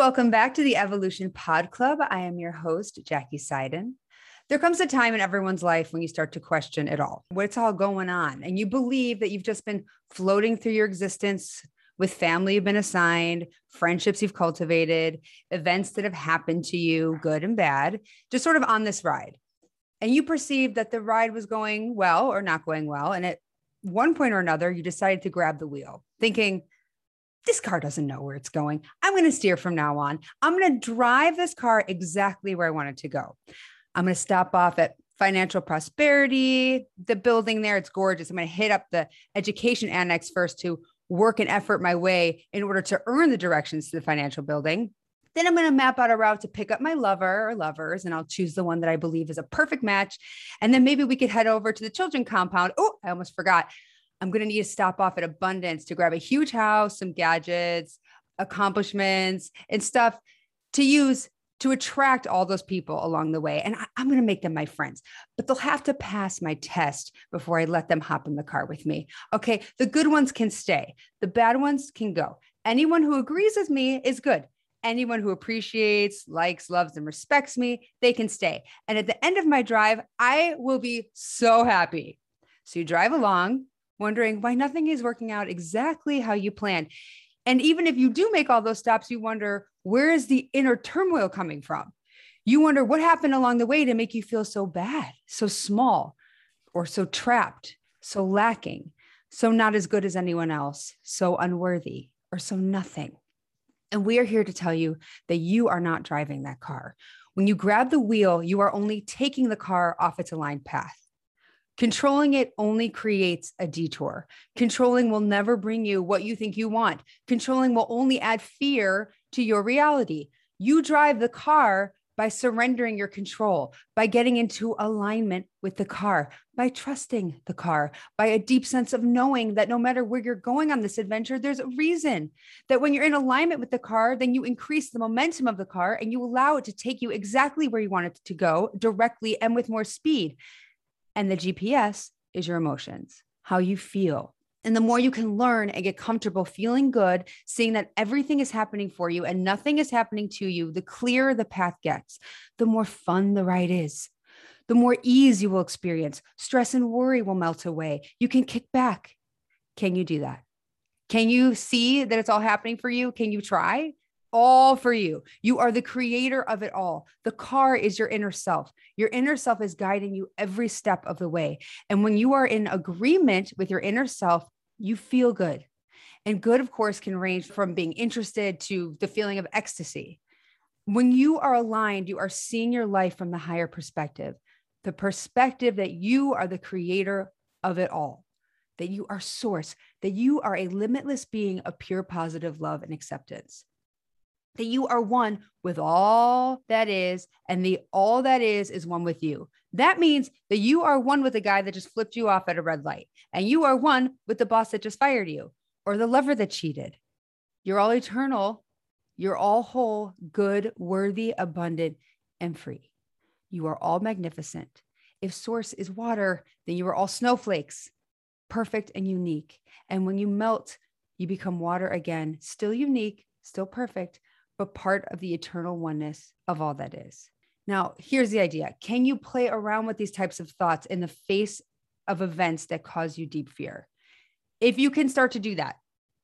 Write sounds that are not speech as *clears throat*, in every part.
Welcome back to the Evolution Pod Club. I am your host, Jackie Seiden. There comes a time in everyone's life when you start to question it all, what's all going on, and you believe that you've just been floating through your existence with family you've been assigned, friendships you've cultivated, events that have happened to you, good and bad, just sort of on this ride. And you perceived that the ride was going well or not going well. And at one point or another, you decided to grab the wheel, thinking, this car doesn't know where it's going. I'm going to steer from now on. I'm going to drive this car exactly where I want it to go. I'm going to stop off at financial prosperity, the building there. It's gorgeous. I'm going to hit up the education annex first to work and effort my way in order to earn the directions to the financial building. Then I'm going to map out a route to pick up my lover or lovers, and I'll choose the one that I believe is a perfect match. And then maybe we could head over to the children compound. Oh, I almost forgot. I'm going to need to stop off at Abundance to grab a huge house, some gadgets, accomplishments, and stuff to use to attract all those people along the way. And I, am going to make them my friends, but they'll have to pass my test before I let them hop in the car with me. Okay. The good ones can stay, the bad ones can go. Anyone who agrees with me is good. Anyone who appreciates, likes, loves, and respects me, they can stay. And at the end of my drive, I will be so happy. So you drive along, wondering why nothing is working out exactly how you planned. And even if you do make all those stops, you wonder where is the inner turmoil coming from? You wonder what happened along the way to make you feel so bad, so small, or so trapped, so lacking, so not as good as anyone else, so unworthy, or so nothing. And we are here to tell you that you are not driving that car. When you grab the wheel, you are only taking the car off its aligned path. Controlling it only creates a detour. Controlling will never bring you what you think you want. Controlling will only add fear to your reality. You drive the car by surrendering your control, by getting into alignment with the car, by trusting the car, by a deep sense of knowing that no matter where you're going on this adventure, there's a reason that when you're in alignment with the car, then you increase the momentum of the car and you allow it to take you exactly where you want it to go directly and with more speed. And the GPS is your emotions, how you feel. And the more you can learn and get comfortable feeling good, seeing that everything is happening for you and nothing is happening to you, the clearer the path gets, the more fun the ride is. The more ease you will experience, stress and worry will melt away. You can kick back. Can you do that? Can you see that it's all happening for you? Can you try? All for you. You are the creator of it all. The car is your inner self. Your inner self is guiding you every step of the way. And when you are in agreement with your inner self, you feel good. And good, of course, can range from being interested to the feeling of ecstasy. When you are aligned, you are seeing your life from the higher perspective, the perspective that you are the creator of it all, that you are source, that you are a limitless being of pure positive love and acceptance that you are one with all that is, and the all that is is one with you. That means that you are one with the guy that just flipped you off at a red light, and you are one with the boss that just fired you or the lover that cheated. You're all eternal. You're all whole, good, worthy, abundant, and free. You are all magnificent. If source is water, then you are all snowflakes, perfect and unique. And when you melt, you become water again, still unique, still perfect, but part of the eternal oneness of all that is. Now, here's the idea Can you play around with these types of thoughts in the face of events that cause you deep fear? If you can start to do that,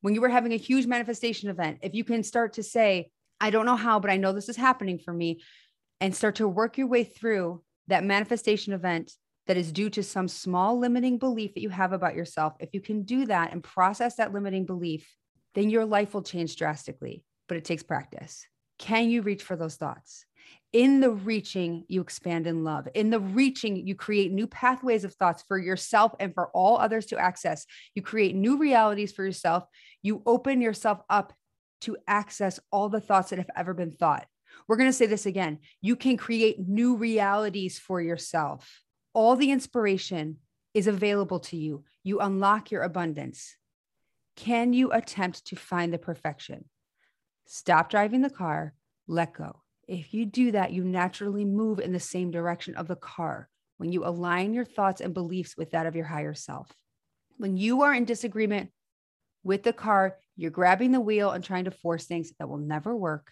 when you were having a huge manifestation event, if you can start to say, I don't know how, but I know this is happening for me, and start to work your way through that manifestation event that is due to some small limiting belief that you have about yourself, if you can do that and process that limiting belief, then your life will change drastically but it takes practice. Can you reach for those thoughts? In the reaching, you expand in love. In the reaching, you create new pathways of thoughts for yourself and for all others to access. You create new realities for yourself. You open yourself up to access all the thoughts that have ever been thought. We're going to say this again. You can create new realities for yourself. All the inspiration is available to you. You unlock your abundance. Can you attempt to find the perfection? Stop driving the car, let go. If you do that, you naturally move in the same direction of the car when you align your thoughts and beliefs with that of your higher self. When you are in disagreement with the car, you're grabbing the wheel and trying to force things that will never work.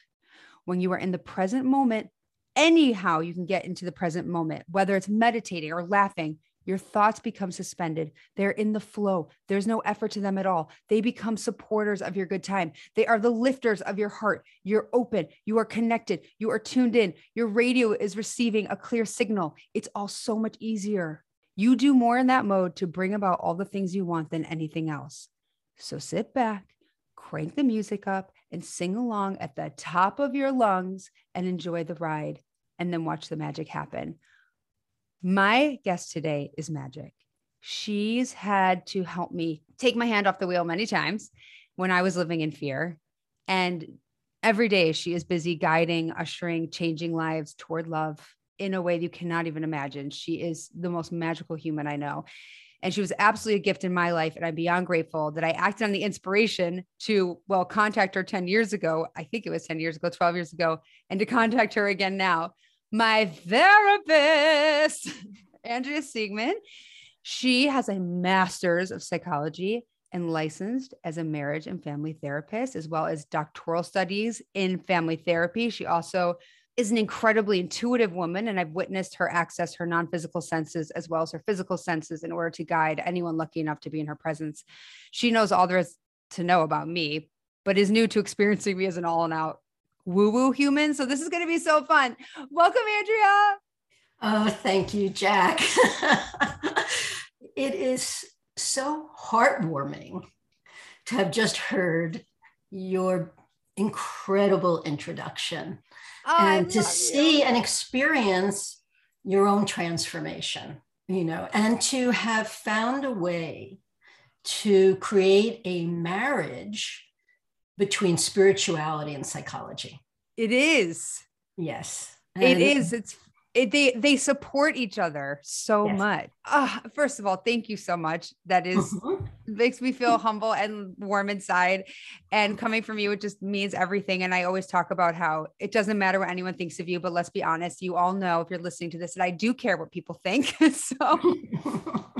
When you are in the present moment, anyhow, you can get into the present moment, whether it's meditating or laughing. Your thoughts become suspended. They're in the flow. There's no effort to them at all. They become supporters of your good time. They are the lifters of your heart. You're open. You are connected. You are tuned in. Your radio is receiving a clear signal. It's all so much easier. You do more in that mode to bring about all the things you want than anything else. So sit back, crank the music up, and sing along at the top of your lungs and enjoy the ride, and then watch the magic happen. My guest today is Magic. She's had to help me take my hand off the wheel many times when I was living in fear. And every day she is busy guiding, ushering, changing lives toward love in a way you cannot even imagine. She is the most magical human I know. And she was absolutely a gift in my life. And I'm beyond grateful that I acted on the inspiration to, well, contact her 10 years ago. I think it was 10 years ago, 12 years ago, and to contact her again now my therapist, Andrea Siegman. She has a master's of psychology and licensed as a marriage and family therapist, as well as doctoral studies in family therapy. She also is an incredibly intuitive woman, and I've witnessed her access her non physical senses as well as her physical senses in order to guide anyone lucky enough to be in her presence. She knows all there is to know about me, but is new to experiencing me as an all and out woo woo human. So this is going to be so fun. Welcome, Andrea. Oh, thank you, Jack. *laughs* it is so heartwarming to have just heard your incredible introduction oh, and to see you. and experience your own transformation, you know, and to have found a way to create a marriage between spirituality and psychology. It is. Yes. And it is. It's it, they they support each other so yes. much. Uh, first of all, thank you so much. That is, mm-hmm. makes me feel humble and warm inside. And coming from you, it just means everything. And I always talk about how it doesn't matter what anyone thinks of you, but let's be honest, you all know if you're listening to this that I do care what people think. *laughs* so *laughs*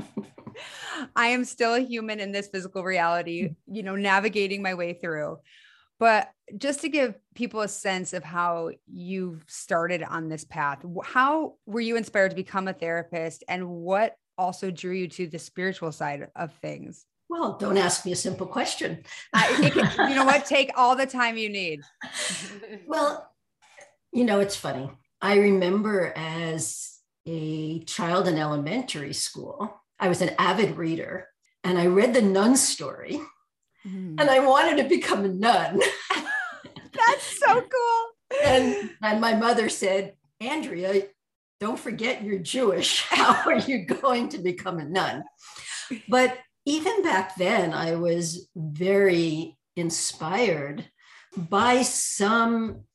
I am still a human in this physical reality, you know, navigating my way through. But just to give people a sense of how you started on this path, how were you inspired to become a therapist and what also drew you to the spiritual side of things? Well, don't ask me a simple question. can, you know what? *laughs* Take all the time you need. *laughs* well, you know, it's funny. I remember as a child in elementary school, I was an avid reader and I read the nun story mm. and I wanted to become a nun. *laughs* That's so cool. and, and my mother said, Andrea, don't forget you're Jewish. *laughs* How are you going to become a nun? But even back then, I was very inspired by some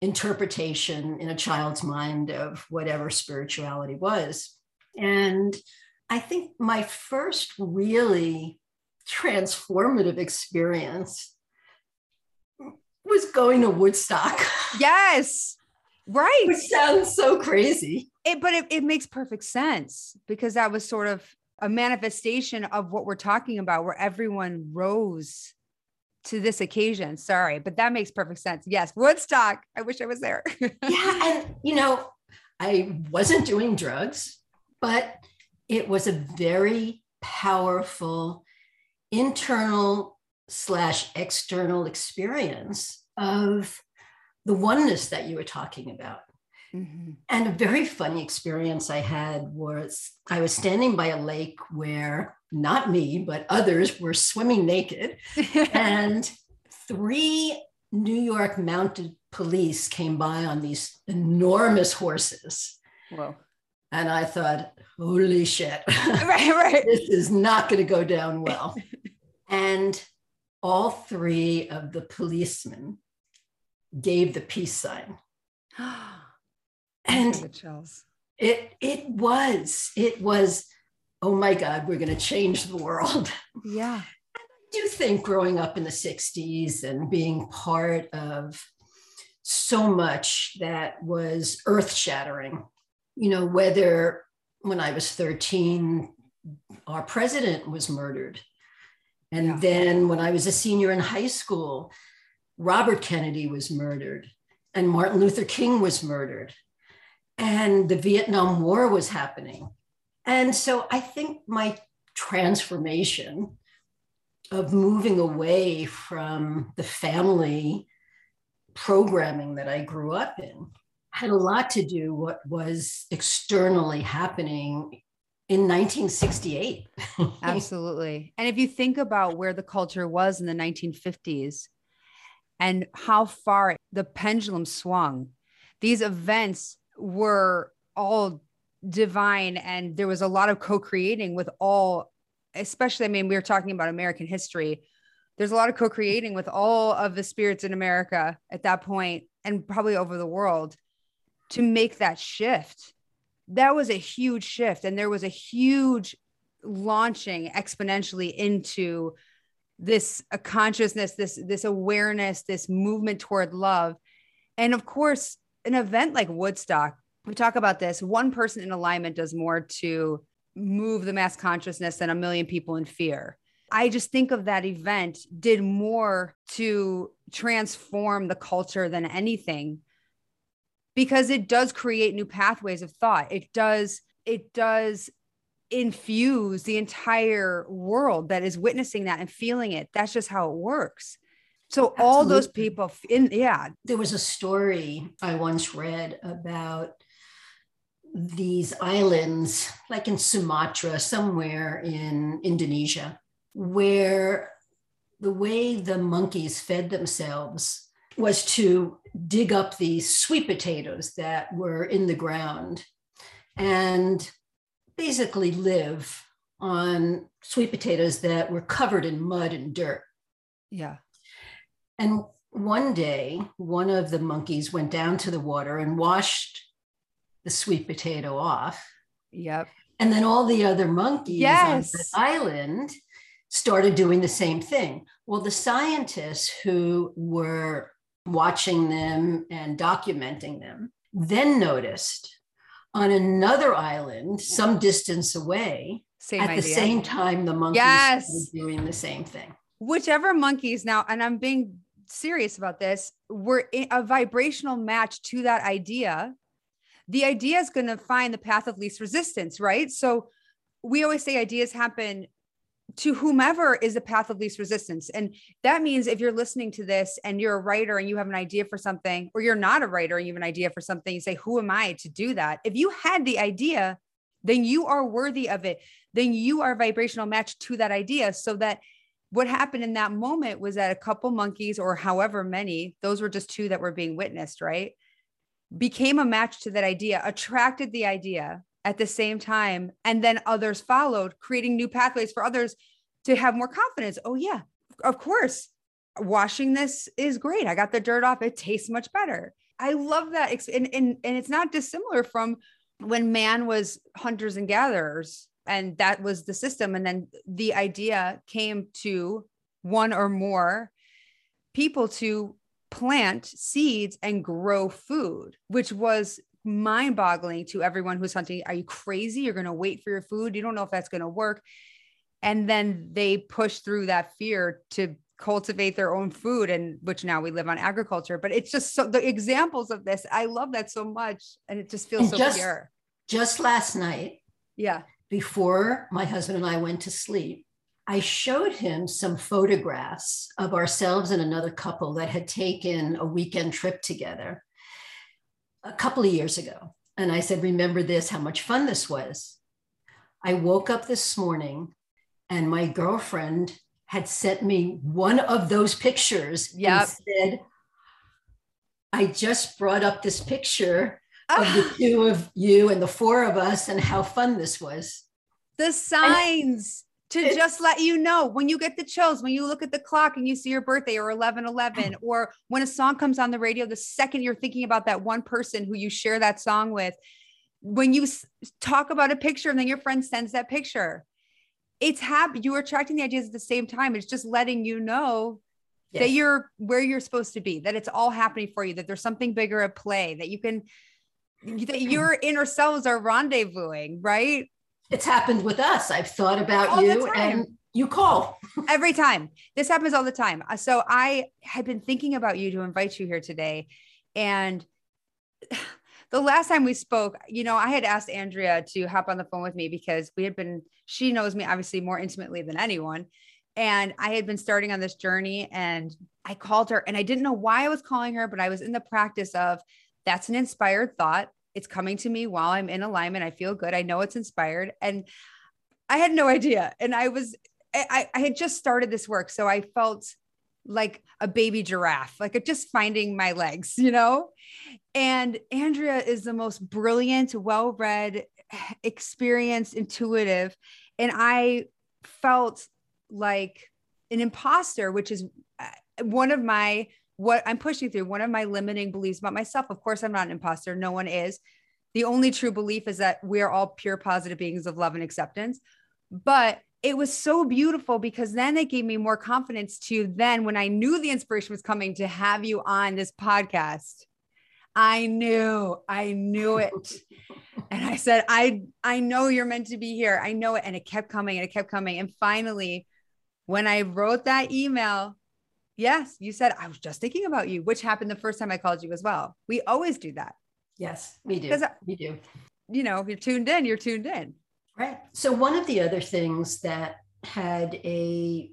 interpretation in a child's mind of whatever spirituality was. And I think my first really transformative experience was going to Woodstock. Yes. Right. Which sounds so crazy. It, but it, it makes perfect sense because that was sort of a manifestation of what we're talking about, where everyone rose to this occasion. Sorry, but that makes perfect sense. Yes, Woodstock. I wish I was there. *laughs* yeah. And, you know, I wasn't doing drugs, but it was a very powerful internal slash external experience of the oneness that you were talking about. Mm-hmm. And a very funny experience I had was I was standing by a lake where not me, but others were swimming naked. *laughs* and three New York mounted police came by on these enormous horses. Whoa. And I thought, holy shit. *laughs* Right, right. this is not going to go down well. and all three of the policemen gave the peace sign. *gasps* and it it was, it was, oh my God, we're going to change the world. *laughs* Yeah. And I do think growing up in the 60s and being part of so much that was earth shattering you know, whether when I was 13, our president was murdered. And yeah. then when I was a senior in high school, Robert Kennedy was murdered. and Martin Luther King was murdered, and the Vietnam War was happening. And so I think my transformation of moving away from the family programming that I grew up in had a lot to do what was externally happening in 1968. *laughs* Absolutely. And if you think about where the culture was in the 1950s and how far the pendulum swung, these events were all divine and there was a lot of co-creating with all especially i mean we were talking about american history there's a lot of co-creating with all of the spirits in america at that point and probably over the world to make that shift. That was a huge shift and there was a huge launching exponentially into this a consciousness this this awareness this movement toward love. And of course an event like woodstock we talk about this one person in alignment does more to move the mass consciousness than a million people in fear. I just think of that event did more to transform the culture than anything because it does create new pathways of thought. It does it does infuse the entire world that is witnessing that and feeling it. That's just how it works. So Absolutely. all those people in yeah. There was a story i once read about these islands, like in Sumatra, somewhere in Indonesia, where the way the monkeys fed themselves was to dig up these sweet potatoes that were in the ground and basically live on sweet potatoes that were covered in mud and dirt. Yeah. And one day, one of the monkeys went down to the water and washed the sweet potato off. Yep. And then all the other monkeys yes. on the island started doing the same thing. Well, the scientists who were watching them and documenting them then noticed on another island, some distance away, same at idea. the same time, the monkeys yes. were doing the same thing. Whichever monkeys now, and I'm being serious about this, were a vibrational match to that idea the idea is going to find the path of least resistance, right? So we always say ideas happen to whomever is the path of least resistance. And that means if you're listening to this and you're a writer and you have an idea for something, or you're not a writer and you have an idea for something, you say, Who am I to do that? If you had the idea, then you are worthy of it. Then you are a vibrational match to that idea. So that what happened in that moment was that a couple monkeys, or however many, those were just two that were being witnessed, right? became a match to that idea, attracted the idea at the same time, and then others followed, creating new pathways for others to have more confidence. Oh, yeah, of course. Washing this is great. I got the dirt off. It tastes much better. I love that. And, and, and it's not dissimilar from when man was hunters and gatherers, and that was the system. And then the idea came to one or more people to plant seeds and grow food, which was mind boggling to everyone who's hunting. Are you crazy? You're going to wait for your food. You don't know if that's going to work. And then they push through that fear to cultivate their own food and which now we live on agriculture but it's just so the examples of this i love that so much and it just feels and so just, pure just last night yeah before my husband and i went to sleep I showed him some photographs of ourselves and another couple that had taken a weekend trip together a couple of years ago. And I said, Remember this, how much fun this was. I woke up this morning and my girlfriend had sent me one of those pictures yep. and said, I just brought up this picture ah. of the two of you and the four of us and how fun this was. The signs to it's, just let you know when you get the chills, when you look at the clock and you see your birthday or 11 11, *laughs* or when a song comes on the radio, the second you're thinking about that one person who you share that song with, when you talk about a picture and then your friend sends that picture, it's happy. You're attracting the ideas at the same time. It's just letting you know yes. that you're where you're supposed to be, that it's all happening for you, that there's something bigger at play, that you can, that *clears throat* your inner selves are rendezvousing, right? It's happened with us. I've thought about all you and you call *laughs* every time. This happens all the time. Uh, so I had been thinking about you to invite you here today. And *sighs* the last time we spoke, you know, I had asked Andrea to hop on the phone with me because we had been, she knows me obviously more intimately than anyone. And I had been starting on this journey and I called her and I didn't know why I was calling her, but I was in the practice of that's an inspired thought. It's coming to me while I'm in alignment. I feel good. I know it's inspired. And I had no idea. And I was, I, I had just started this work. So I felt like a baby giraffe, like just finding my legs, you know? And Andrea is the most brilliant, well read, experienced, intuitive. And I felt like an imposter, which is uh, one of my what I'm pushing through, one of my limiting beliefs about myself. Of course, I'm not an imposter. No one is. The only true belief is that we are all pure positive beings of love and acceptance. But it was so beautiful because then it gave me more confidence to then when I knew the inspiration was coming to have you on this podcast. I knew, I knew it. *laughs* and I said, I I know you're meant to be here. I know it. And it kept coming and it kept coming. And finally, when I wrote that email, yes, you said, I was just thinking about you, which happened the first time I called you as well. We always do that. Yes, we do. We do. You know, if you're tuned in, you're tuned in. Right. So, one of the other things that had a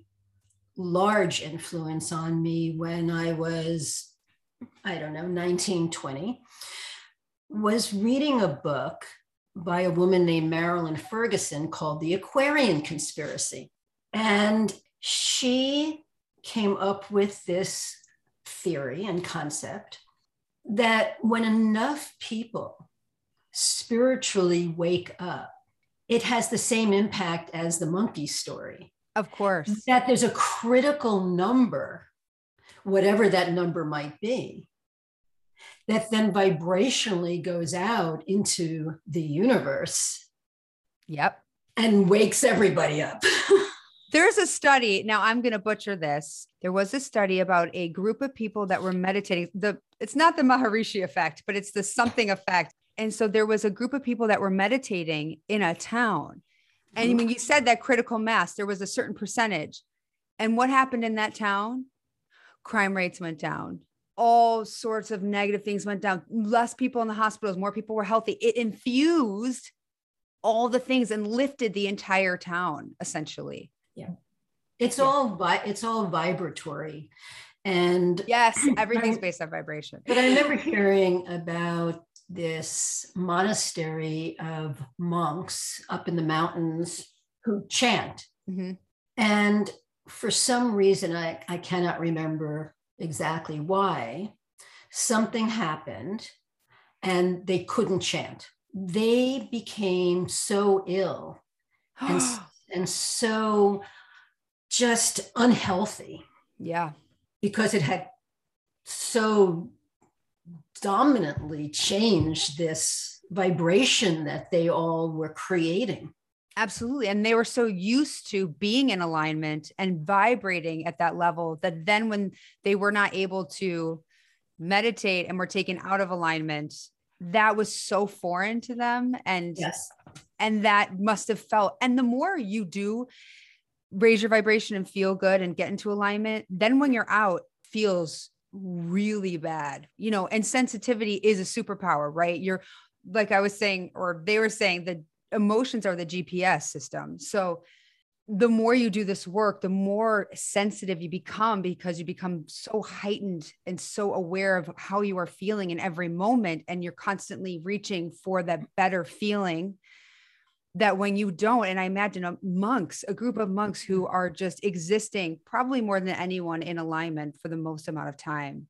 large influence on me when I was, I don't know, 19, 20, was reading a book by a woman named Marilyn Ferguson called The Aquarian Conspiracy. And she came up with this theory and concept that when enough people spiritually wake up, it has the same impact as the monkey story. Of course. That there's a critical number, whatever that number might be, that then vibrationally goes out into the universe. Yep. And wakes everybody up. *laughs* There's a study. Now I'm going to butcher this. There was a study about a group of people that were meditating. The it's not the Maharishi effect, but it's the something effect. And so there was a group of people that were meditating in a town. And mm-hmm. when you said that critical mass, there was a certain percentage. And what happened in that town? Crime rates went down. All sorts of negative things went down. Less people in the hospitals, more people were healthy. It infused all the things and lifted the entire town essentially. Yeah. It's yeah. all vi- it's all vibratory. And yes, *clears throat* everything's based on vibration. But I remember hearing about this monastery of monks up in the mountains who chant. Mm-hmm. And for some reason, I, I cannot remember exactly why, something happened and they couldn't chant. They became so ill and, *gasps* and so just unhealthy. Yeah. Because it had so dominantly changed this vibration that they all were creating. Absolutely. And they were so used to being in alignment and vibrating at that level that then when they were not able to meditate and were taken out of alignment, that was so foreign to them. And yes, and that must have felt. And the more you do raise your vibration and feel good and get into alignment, then when you're out, feels really bad, you know, and sensitivity is a superpower, right? You're like I was saying, or they were saying, the emotions are the GPS system. So the more you do this work, the more sensitive you become because you become so heightened and so aware of how you are feeling in every moment. And you're constantly reaching for that better feeling that when you don't, and I imagine a monks, a group of monks who mm-hmm. are just existing probably more than anyone in alignment for the most amount of time,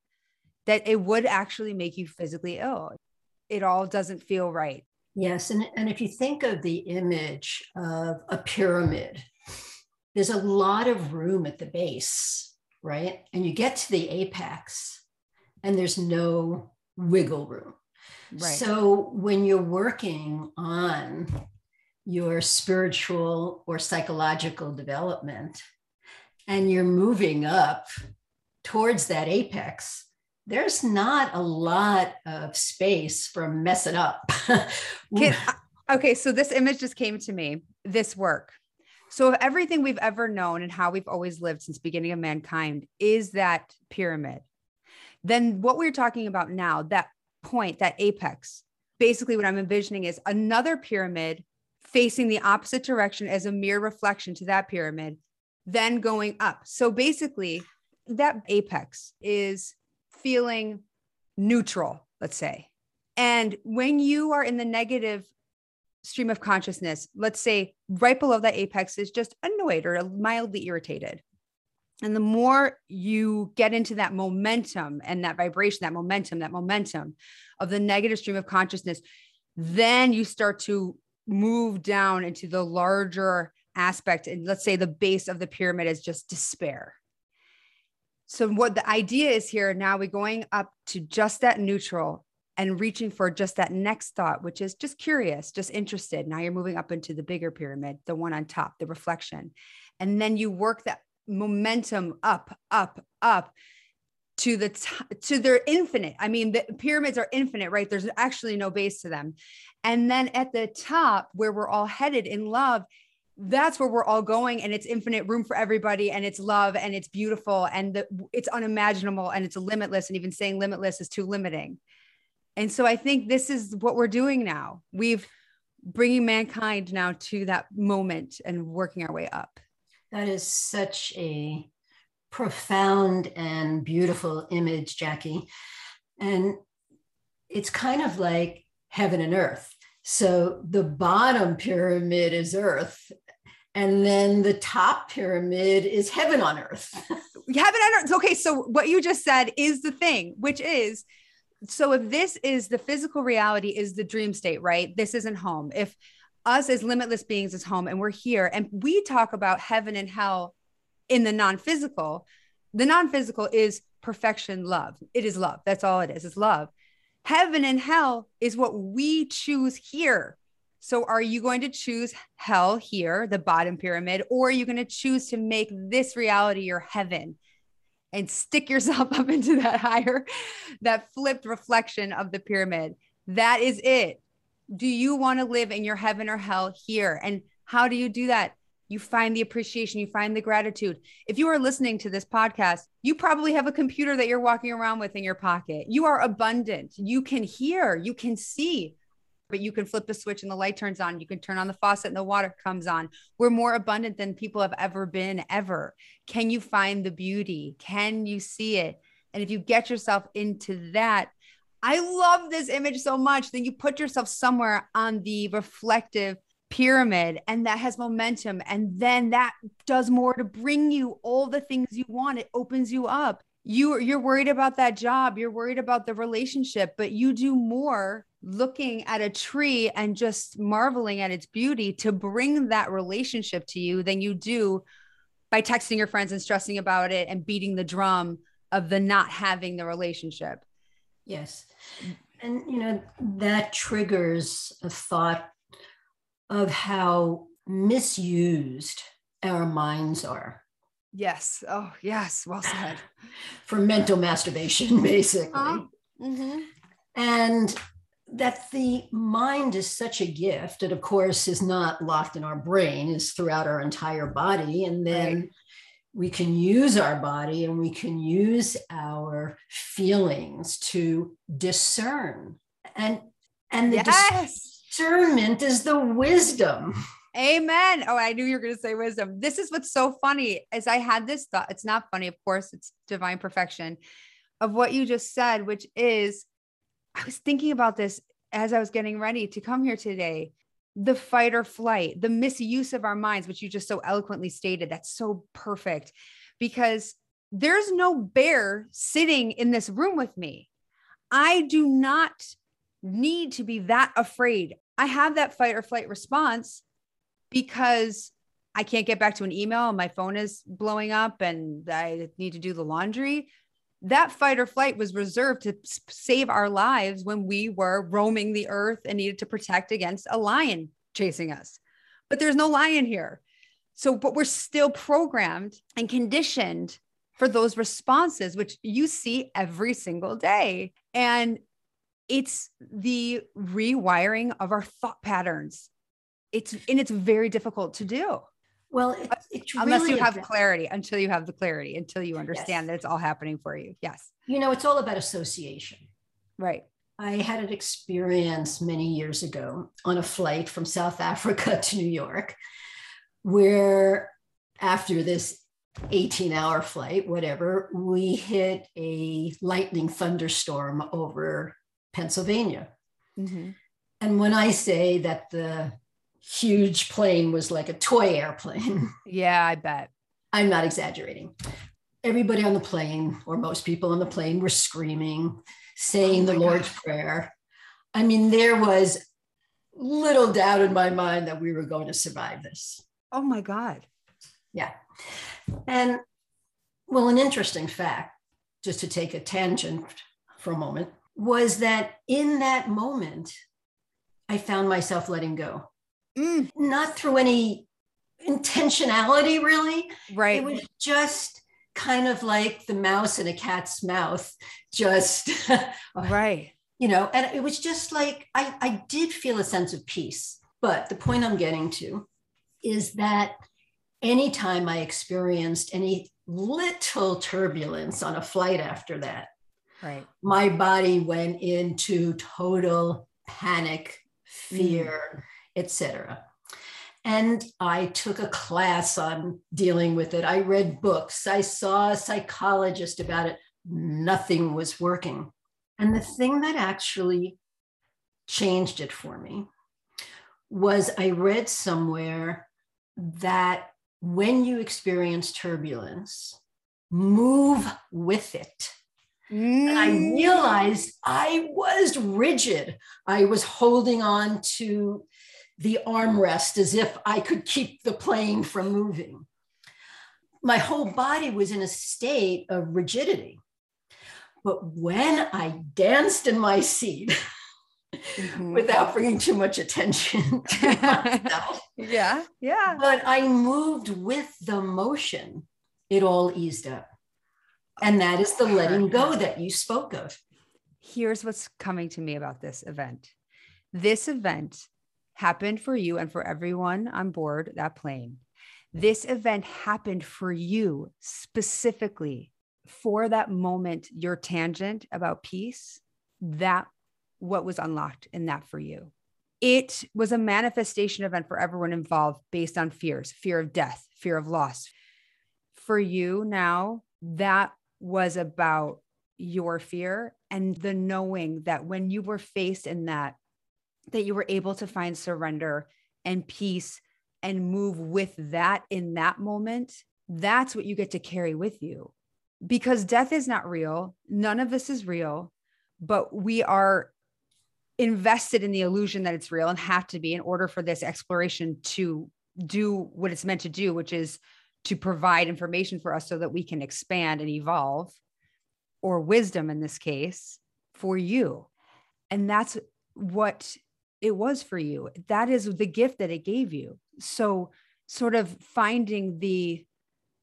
that it would actually make you physically ill. It all doesn't feel right. Yes. And, and if you think of the image of a pyramid, there's a lot of room at the base, right? And you get to the apex and there's no wiggle room. Right. So when you're working on your spiritual or psychological development and you're moving up towards that apex, there's not a lot of space for messing up. *laughs* Can, okay, so this image just came to me this work. So everything we've ever known and how we've always lived since beginning of mankind is that pyramid. then what we're talking about now, that point, that apex, basically what I'm envisioning is another pyramid facing the opposite direction as a mere reflection to that pyramid, then going up. So basically, that apex is feeling neutral, let's say. And when you are in the negative stream of consciousness, let's say right below that apex is just annoyed or mildly irritated. And the more you get into that momentum and that vibration, that momentum, that momentum of the negative stream of consciousness, then you start to move down into the larger aspect. And let's say the base of the pyramid is just despair. So, what the idea is here now, we're going up to just that neutral and reaching for just that next thought, which is just curious, just interested. Now you're moving up into the bigger pyramid, the one on top, the reflection. And then you work that momentum up, up, up to the t- to their infinite. I mean, the pyramids are infinite, right? There's actually no base to them. And then at the top, where we're all headed in love, that's where we're all going and it's infinite room for everybody and it's love and it's beautiful and the, it's unimaginable and it's limitless and even saying limitless is too limiting and so i think this is what we're doing now we've bringing mankind now to that moment and working our way up that is such a profound and beautiful image, Jackie. And it's kind of like heaven and earth. So the bottom pyramid is earth, and then the top pyramid is heaven on earth. *laughs* heaven on earth. Okay, so what you just said is the thing, which is so if this is the physical reality, is the dream state, right? This isn't home. If us as limitless beings is home and we're here and we talk about heaven and hell in the non-physical the non-physical is perfection love. It is love. That's all it is. It's love. Heaven and hell is what we choose here. So are you going to choose hell here the bottom pyramid or are you going to choose to make this reality your heaven and stick yourself *laughs* up into that higher that flipped reflection of the pyramid? That is it. Do you want to live in your heaven or hell here? And how do you do that? You find the appreciation, you find the gratitude. If you are listening to this podcast, you probably have a computer that you're walking around with in your pocket. You are abundant. You can hear, you can see, but you can flip the switch and the light turns on. You can turn on the faucet and the water comes on. We're more abundant than people have ever been, ever. Can you find the beauty? Can you see it? And if you get yourself into that, I love this image so much. Then you put yourself somewhere on the reflective pyramid and that has momentum. And then that does more to bring you all the things you want. It opens you up. You, you're worried about that job, you're worried about the relationship, but you do more looking at a tree and just marveling at its beauty to bring that relationship to you than you do by texting your friends and stressing about it and beating the drum of the not having the relationship. Yes. And, you know, that triggers a thought of how misused our minds are. Yes. Oh, yes. Well said. *laughs* For mental masturbation, *laughs* basically. Uh, mm-hmm. And that the mind is such a gift. It, of course, is not locked in our brain, is throughout our entire body. And then right we can use our body and we can use our feelings to discern and and the yes. Discernment is the wisdom amen oh i knew you were going to say wisdom this is what's so funny as i had this thought it's not funny of course it's divine perfection of what you just said which is i was thinking about this as i was getting ready to come here today the fight or flight, the misuse of our minds, which you just so eloquently stated. That's so perfect because there's no bear sitting in this room with me. I do not need to be that afraid. I have that fight or flight response because I can't get back to an email and my phone is blowing up and I need to do the laundry that fight or flight was reserved to save our lives when we were roaming the earth and needed to protect against a lion chasing us. But there's no lion here. So, but we're still programmed and conditioned for those responses, which you see every single day. And it's the rewiring of our thought patterns. It's and it's very difficult to do. Well, it, unless you have clarity, until you have the clarity, until you understand yes. that it's all happening for you. Yes. you know, it's all about association. Right. I had an experience many years ago on a flight from South Africa *laughs* to New York, where after this 18 hour flight, whatever, we hit a lightning thunderstorm over Pennsylvania. Mm-hmm. And when I say that the huge plane was like a toy airplane. Yeah, I bet. *laughs* I'm not exaggerating. Everybody on the plane, or most people on the plane, were screaming, saying oh the Lord's God. Prayer. I mean, there was little doubt in my mind that we were going to survive this. Oh my God. Yeah. And well, an interesting fact, just to take a tangent for a moment, was that in that moment, I found myself letting go. Mm. Not through any intentionality, really. Right. It was just kind of like the mouse in a cat's mouth, just *laughs* right. You know, and it was just like I, I did feel a sense of peace. But the point I'm getting to is that anytime I experienced any little turbulence on a flight after that, right. my body went into total panic, fear, mm. etc. And I took a class on dealing with it. I read books. I saw a psychologist about it. Nothing was working. And the thing that actually changed it for me was I read somewhere that when you experience turbulence, move with it. Mm. And I mm. realized I was rigid. I was holding on to the armrest as if I could keep the plane from moving. My whole body was in a state of rigidity. But when I danced in my seat, mm-hmm. without bringing too much attention *laughs* to myself, *laughs* yeah, yeah. But I moved with the motion, it all eased up. And that is the letting go that you spoke of. Here's what's coming to me about this event. This event happened for you and for everyone on board that plane. This event happened for you specifically for that moment, your tangent about peace, that what was unlocked in that for you. It was a manifestation event for everyone involved based on fears, fear of death, fear of loss. For you now, that was about your fear and the knowing that when you were faced in that that you were able to find surrender and peace and move with that in that moment, that's what you get to carry with you. Because death is not real. None of this is real, but we are invested in the illusion that it's real and have to be in order for this exploration to do what it's meant to do, which is to provide information for us so that we can expand and evolve, or wisdom in this case, for you. And that's what it was for you. That is the gift that it gave you. So, sort of finding the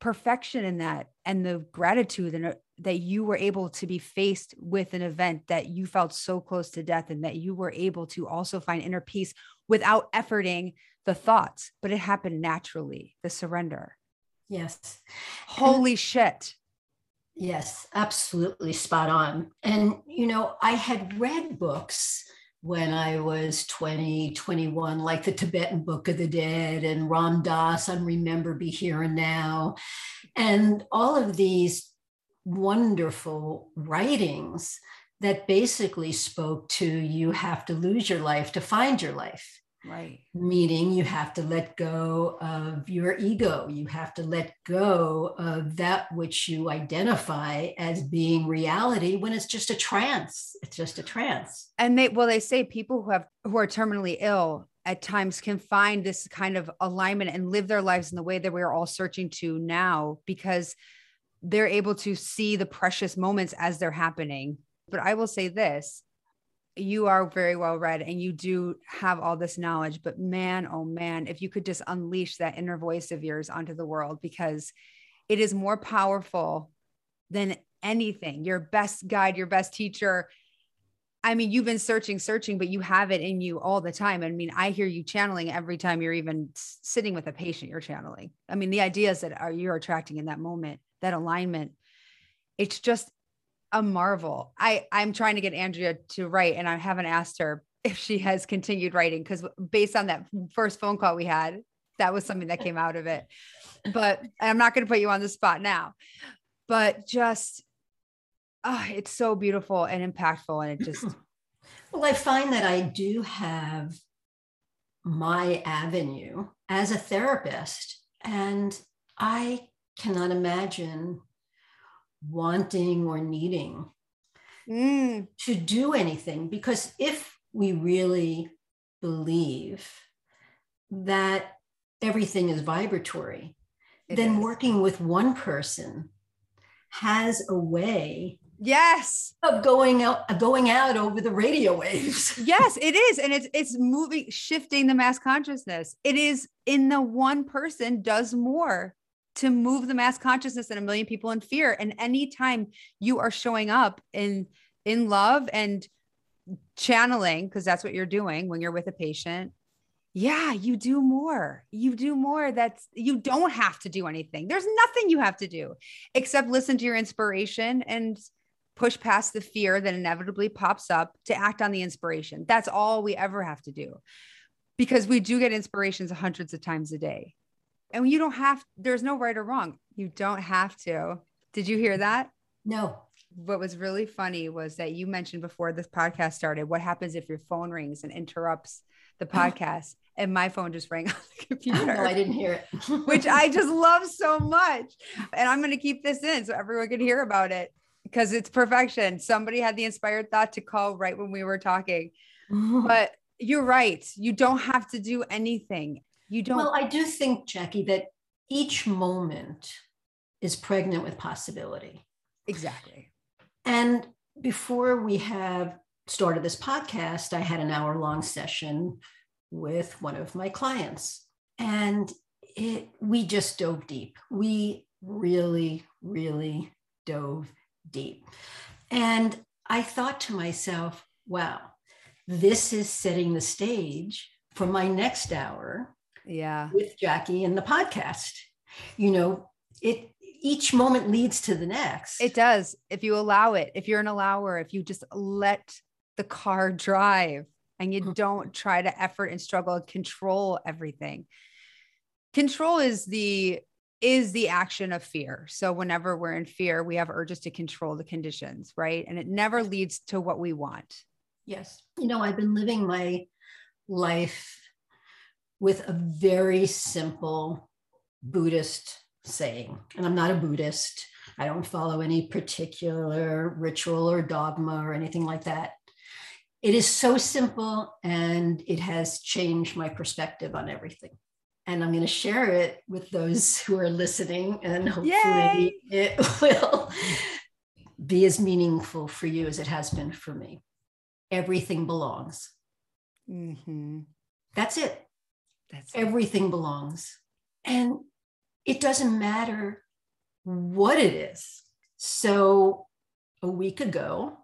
perfection in that and the gratitude and that you were able to be faced with an event that you felt so close to death and that you were able to also find inner peace without efforting the thoughts, but it happened naturally, the surrender. Yes. Holy and, shit. Yes, absolutely spot on. And, you know, I had read books when I was 20, 21, like the Tibetan Book of the Dead and Ram Dass on Remember, Be Here and Now, and all of these wonderful writings that basically spoke to you have to lose your life to find your life. Right. Meaning you have to let go of your ego. You have to let go of that which you identify as being reality when it's just a trance. It's just a trance. And they, well, they say people who have, who are terminally ill at times can find this kind of alignment and live their lives in the way that we're all searching to now because they're able to see the precious moments as they're happening. But I will say this you are very well read and you do have all this knowledge but man oh man if you could just unleash that inner voice of yours onto the world because it is more powerful than anything. Your best guide your best teacher. I mean you've been searching searching but you have it in you all the time. I mean i hear you channeling every time you're even sitting with a patient you're channeling. I mean the ideas that are you're attracting in that moment that alignment it's just a marvel. I I'm trying to get Andrea to write and I haven't asked her *laughs* if she has continued writing because based on that first phone call we had, that was something that came out of it. But I'm not going to put you on the spot now. But just oh, it's so beautiful and impactful and it just *clears throat* well I find that I do have my avenue as a therapist and I cannot imagine wanting or needing mm. to do anything. Because if we really believe that everything is vibratory, it then is. working with one person has a way yes. of going out going out over the radio waves. *laughs* Yes it is. And it's it's moving shifting the mass consciousness. It is in the one person does more to move the mass consciousness and a million people in fear. And anytime you are showing up in in love and channeling, because that's what you're doing when you're with a patient, yeah, you do more. You do more. That's you don't have to do anything. There's nothing you have to do except listen to your inspiration and push past the fear that inevitably pops up to act on the inspiration. That's all we ever have to do. Because we do get inspirations hundreds of times a day and you don't have there's no right or wrong. You don't have to. Did you hear that? No. What was really funny was that you mentioned before this podcast started what happens if your phone rings and interrupts the *laughs* oh. podcast and my phone just rang *laughs* on the computer? No, i didn't hear it. *laughs* Which i just love so much. And i'm going to keep this in so everyone can hear about it because it's perfection. Somebody had the inspired thought to call right when we were talking. But you're right. You don't have to do anything you don't. Well, I do think, Jackie, that each moment is pregnant with possibility. Exactly. And before we have started this podcast, I had an hour long session with one of my clients. And it we just dove deep. We really, really dove deep. And I thought to myself, wow, this is setting the stage for my next hour yeah. with jackie in the podcast. You know it each moment leads to the next. It does. If you allow it if you're an allower if you just let the car drive and you mm-hmm. don't try to effort and struggle and control everything. Control is the is the action of fear. So whenever we're in fear we have urges to control the conditions right? And it never leads to what we want. Yes. You know i've been living my life with a very simple Buddhist saying. And I'm not a Buddhist. I don't follow any particular ritual or dogma or anything like that. It is so simple and it has changed my perspective on everything. And I'm going to share it with those who are listening, and hopefully Yay! it *laughs* will be as meaningful for you as it has been for me. Everything belongs. Mm-hmm. That's it. That's everything belongs. And it doesn't matter what it is. So a week ago,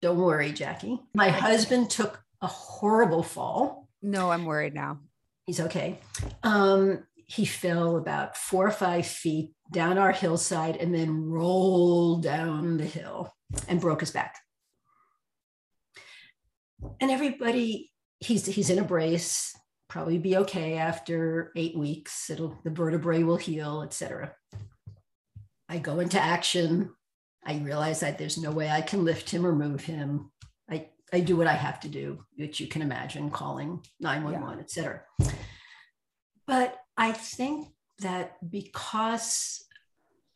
don't worry, Jackie, my husband took a horrible fall. No, I'm worried now. He's okay. Um, he fell about four or five feet down our hillside and then rolled down the hill and broke his back. And everybody he's he's in a brace probably be okay after eight weeks. It'll the vertebrae will heal etc i go into action. I realize that there's no way i can lift him or move him. I i do what i have to do which you can imagine calling 911 yeah. etc but i think that because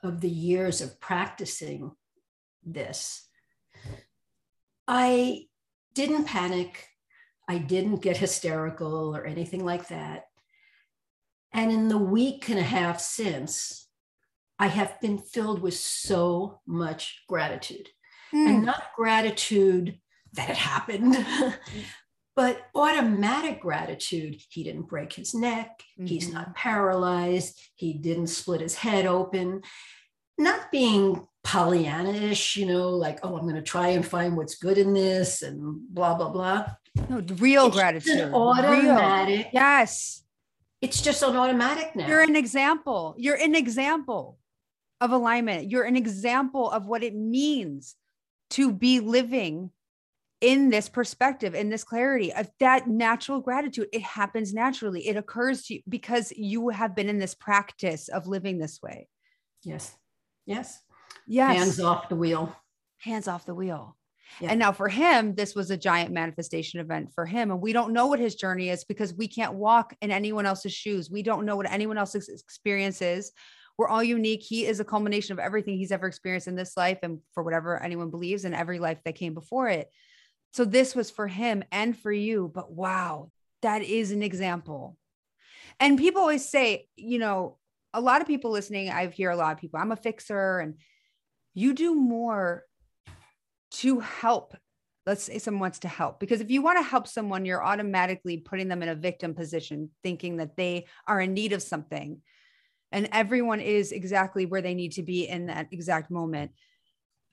of the years of practicing this i didn't panic I didn't get hysterical or anything like that. And in the week and a half since, I have been filled with so much gratitude. Mm. And not gratitude that it happened, *laughs* but automatic gratitude. He didn't break his neck. Mm-hmm. He's not paralyzed. He didn't split his head open. Not being Pollyanna-ish, you know, like, oh, I'm going to try and find what's good in this and blah, blah, blah. No, real it's gratitude. automatic. Real. Yes. It's just an automatic now. You're an example. You're an example of alignment. You're an example of what it means to be living in this perspective, in this clarity of that natural gratitude. It happens naturally. It occurs to you because you have been in this practice of living this way. Yes. Yes. Yes. Hands off the wheel. Hands off the wheel. Yeah. And now for him, this was a giant manifestation event for him. And we don't know what his journey is because we can't walk in anyone else's shoes. We don't know what anyone else's experience is. We're all unique. He is a culmination of everything he's ever experienced in this life and for whatever anyone believes in every life that came before it. So this was for him and for you. But wow, that is an example. And people always say, you know, a lot of people listening, I hear a lot of people, I'm a fixer and you do more to help let's say someone wants to help because if you want to help someone you're automatically putting them in a victim position thinking that they are in need of something. And everyone is exactly where they need to be in that exact moment.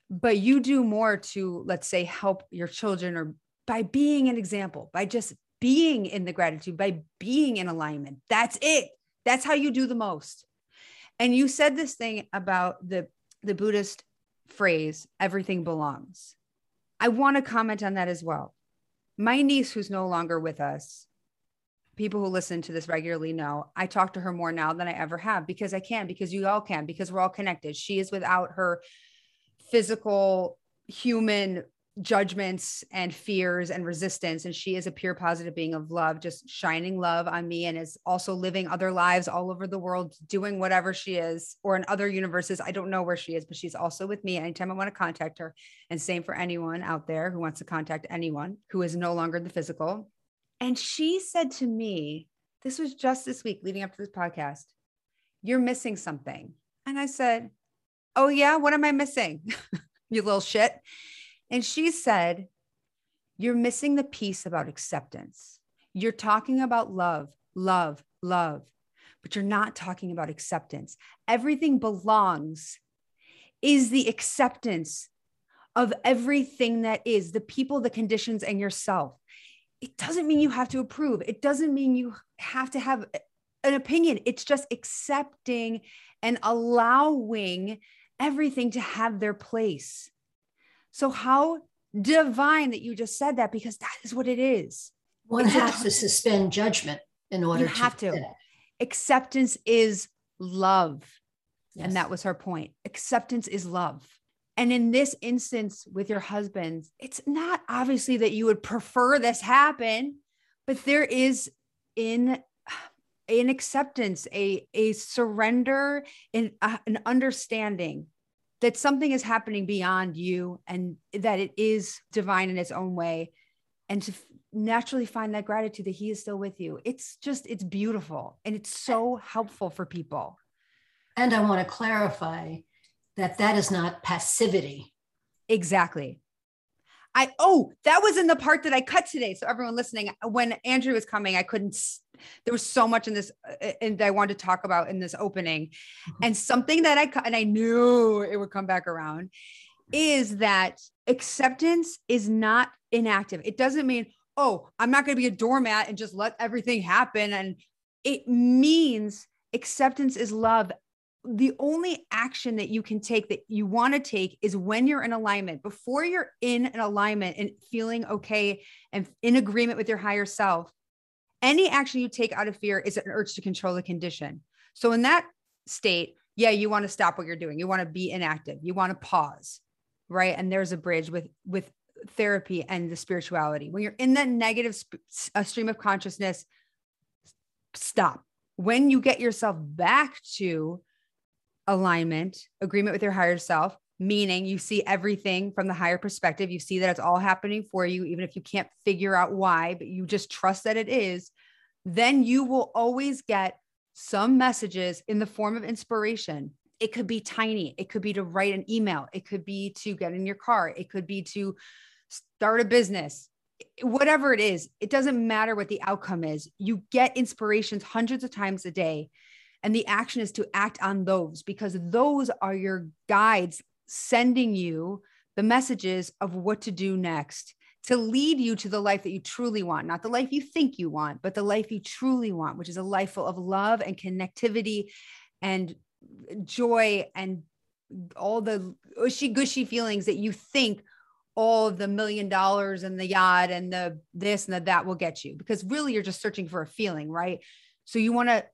But you do more to let's say help your children or by being an example by just being in the gratitude by being in alignment. That's it. That's how you do the most. And you said this thing about the the buddhist phrase, everything belongs. I want to comment on that as well. My niece, who's no longer with us, people who listen to this regularly know I talk to her more now than I ever have because I can, because you all can, because we're all connected. She is without her physical human judgments and fears and resistance. And she is a pure positive being of love, just shining love on me and is also living other lives all over the world, doing whatever she is, or in other universes. I don't know where she is, but she's also with me anytime I want to contact her. And same for anyone out there who wants to contact anyone who is no longer in the physical. And she said to me, this was just this week leading up to this podcast, you're missing something. And I said, Oh, yeah, what am I missing? *laughs* you little shit. And she said, You're missing the piece about acceptance. You're talking about love, love, love, but you're not talking about acceptance. Everything belongs is the acceptance of everything that is the people, the conditions, and yourself. It doesn't mean you have to approve, it doesn't mean you have to have an opinion. It's just accepting and allowing everything to have their place. So, how divine that you just said that because that is what it is. One it's has to suspend judgment in order you to have to. Acceptance is love. Yes. And that was her point. Acceptance is love. And in this instance with your husband, it's not obviously that you would prefer this happen, but there is in an acceptance, a, a surrender, in uh, an understanding that something is happening beyond you and that it is divine in its own way and to naturally find that gratitude that he is still with you it's just it's beautiful and it's so helpful for people and i want to clarify that that is not passivity exactly I oh, that was in the part that I cut today. So everyone listening, when Andrea was coming, I couldn't. There was so much in this, uh, and I wanted to talk about in this opening, mm-hmm. and something that I and I knew it would come back around, is that acceptance is not inactive. It doesn't mean oh, I'm not going to be a doormat and just let everything happen, and it means acceptance is love the only action that you can take that you want to take is when you're in alignment. Before you're in an alignment and feeling okay and in agreement with your higher self, any action you take out of fear is an urge to control the condition. So, in that state, yeah, you want to stop what you're doing. You want to be inactive. You want to pause, right? And there's a bridge with with therapy and the spirituality. When you're in that negative sp- uh, stream of consciousness, stop. When you get yourself back to alignment, agreement with your higher self, meaning you see everything from the higher perspective. You see that it's all happening for you, even if you can't figure out why, but you just trust that it is, then you will always get some messages in the form of inspiration. It could be tiny, it could be to write an email, it could be to get in your car, it could be to start a business. Whatever it is, it doesn't matter what the outcome is. You get inspirations hundreds of times a day and the action is to act on those because those are your guides sending you the messages of what to do next to lead you to the life that you truly want, not the life you think you want, but the life you truly want, which is a life full of love and connectivity and joy and all the ushy gushy feelings that you think all the million dollars and the yacht and the this and the that will get you because really you're just searching for a feeling, right? So you want to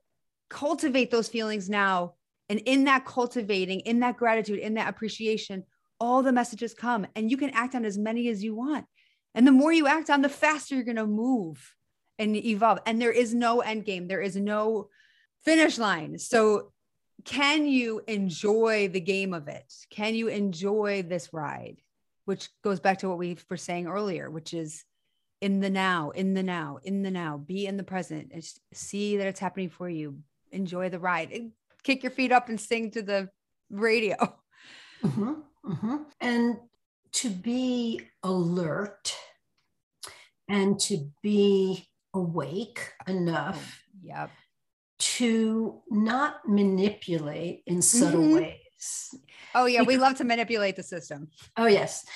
cultivate those feelings now. And in that cultivating, in that gratitude, in that appreciation, all the messages come and you can act on as many as you want. And the more you act on, the faster you're going to move and evolve. And there is no end game, there is no finish line. So, can you enjoy the game of it? Can you enjoy this ride? Which goes back to what we were saying earlier, which is in the now, in the now, in the now, be in the present and see that it's happening for you. Enjoy the ride. Kick your feet up and sing to the radio. *laughs* Mm-hmm, mm-hmm. And to be alert and to be awake enough oh, yep. to not manipulate in subtle mm-hmm. ways. Oh, yeah. Because, we love to manipulate the system. Oh, yes.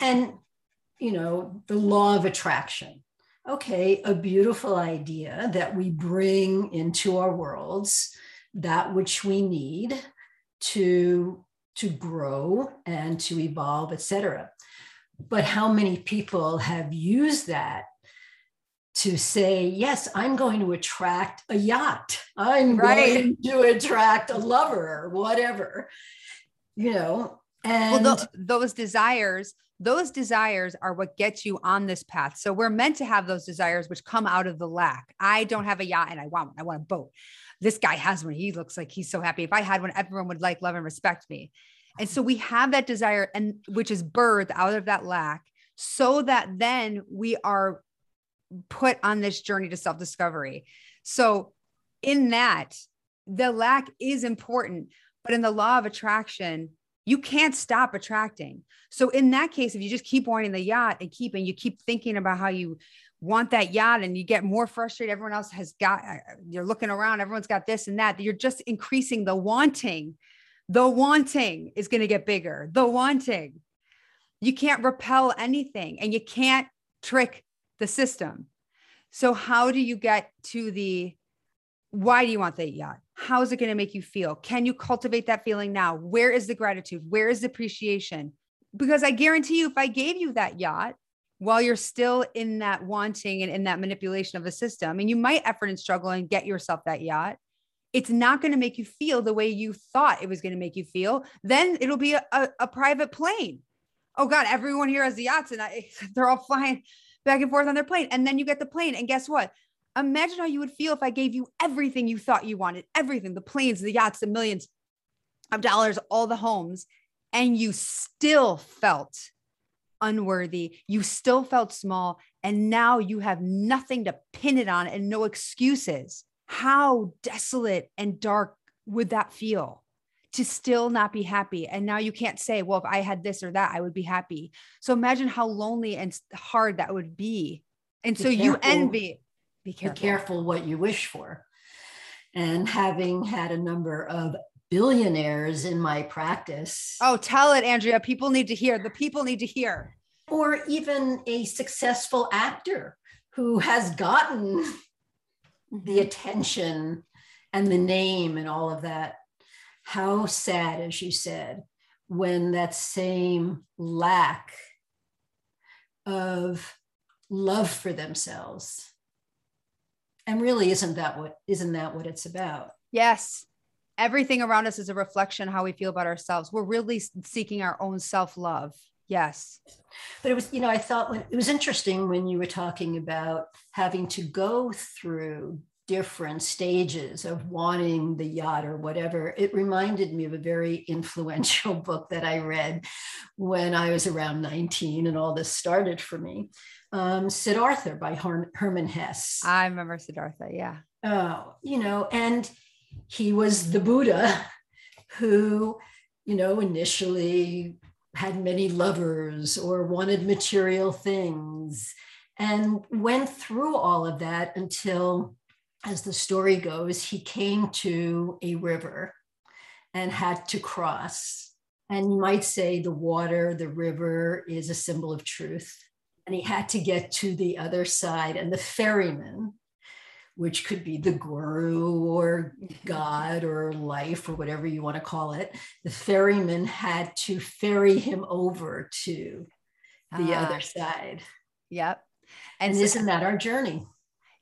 And, you know, the law of attraction. Okay, a beautiful idea that we bring into our worlds, that which we need to to grow and to evolve, etc. But how many people have used that to say, yes, I'm going to attract a yacht. I'm right. going to attract a lover or whatever, you know. And well, those desires, those desires are what gets you on this path. So we're meant to have those desires which come out of the lack. I don't have a yacht and I want one. I want a boat. This guy has one. He looks like he's so happy. If I had one, everyone would like, love, and respect me. And so we have that desire, and which is birthed out of that lack, so that then we are put on this journey to self discovery. So, in that, the lack is important, but in the law of attraction, you can't stop attracting. So, in that case, if you just keep wanting the yacht and keep, and you keep thinking about how you want that yacht and you get more frustrated, everyone else has got, uh, you're looking around, everyone's got this and that, you're just increasing the wanting. The wanting is going to get bigger. The wanting. You can't repel anything and you can't trick the system. So, how do you get to the why do you want that yacht? How is it going to make you feel? Can you cultivate that feeling now? Where is the gratitude? Where is the appreciation? Because I guarantee you, if I gave you that yacht while you're still in that wanting and in that manipulation of the system, and you might effort and struggle and get yourself that yacht, it's not going to make you feel the way you thought it was going to make you feel. Then it'll be a, a, a private plane. Oh God, everyone here has the yachts and I, *laughs* they're all flying back and forth on their plane. And then you get the plane. And guess what? Imagine how you would feel if I gave you everything you thought you wanted everything the planes, the yachts, the millions of dollars, all the homes, and you still felt unworthy. You still felt small. And now you have nothing to pin it on and no excuses. How desolate and dark would that feel? to still not be happy. And now you can't say, well, if I had this or that, I would be happy. So imagine how lonely and hard that would be. And so you envy. Be careful. be careful what you wish for. And having had a number of billionaires in my practice. Oh, tell it, Andrea. People need to hear. The people need to hear. Or even a successful actor who has gotten the mm-hmm. attention and the name and all of that how sad, as you said, when that same lack of love for themselves and really isn't that what isn't that what it's about? Yes. Everything around us is a reflection how we feel about ourselves. We're really seeking our own self-love. Yes. But it was you know i thought when, it was interesting when you were talking about having to go through different stages of wanting the yacht or whatever, it reminded me of a very *laughs* influential book that I read when I was around 19 and all this started for me. Um, Siddhartha by Her- Hermann Hesse. I remember Siddhartha, yeah. Oh, you know, and he was the Buddha who, you know, initially had many lovers or wanted material things and went through all of that until as the story goes, he came to a river and had to cross. And you might say the water, the river is a symbol of truth. And he had to get to the other side. And the ferryman which could be the guru or God or life or whatever you want to call it, the ferryman had to ferry him over to the ah. other side. Yep. And, and so, isn't that our journey?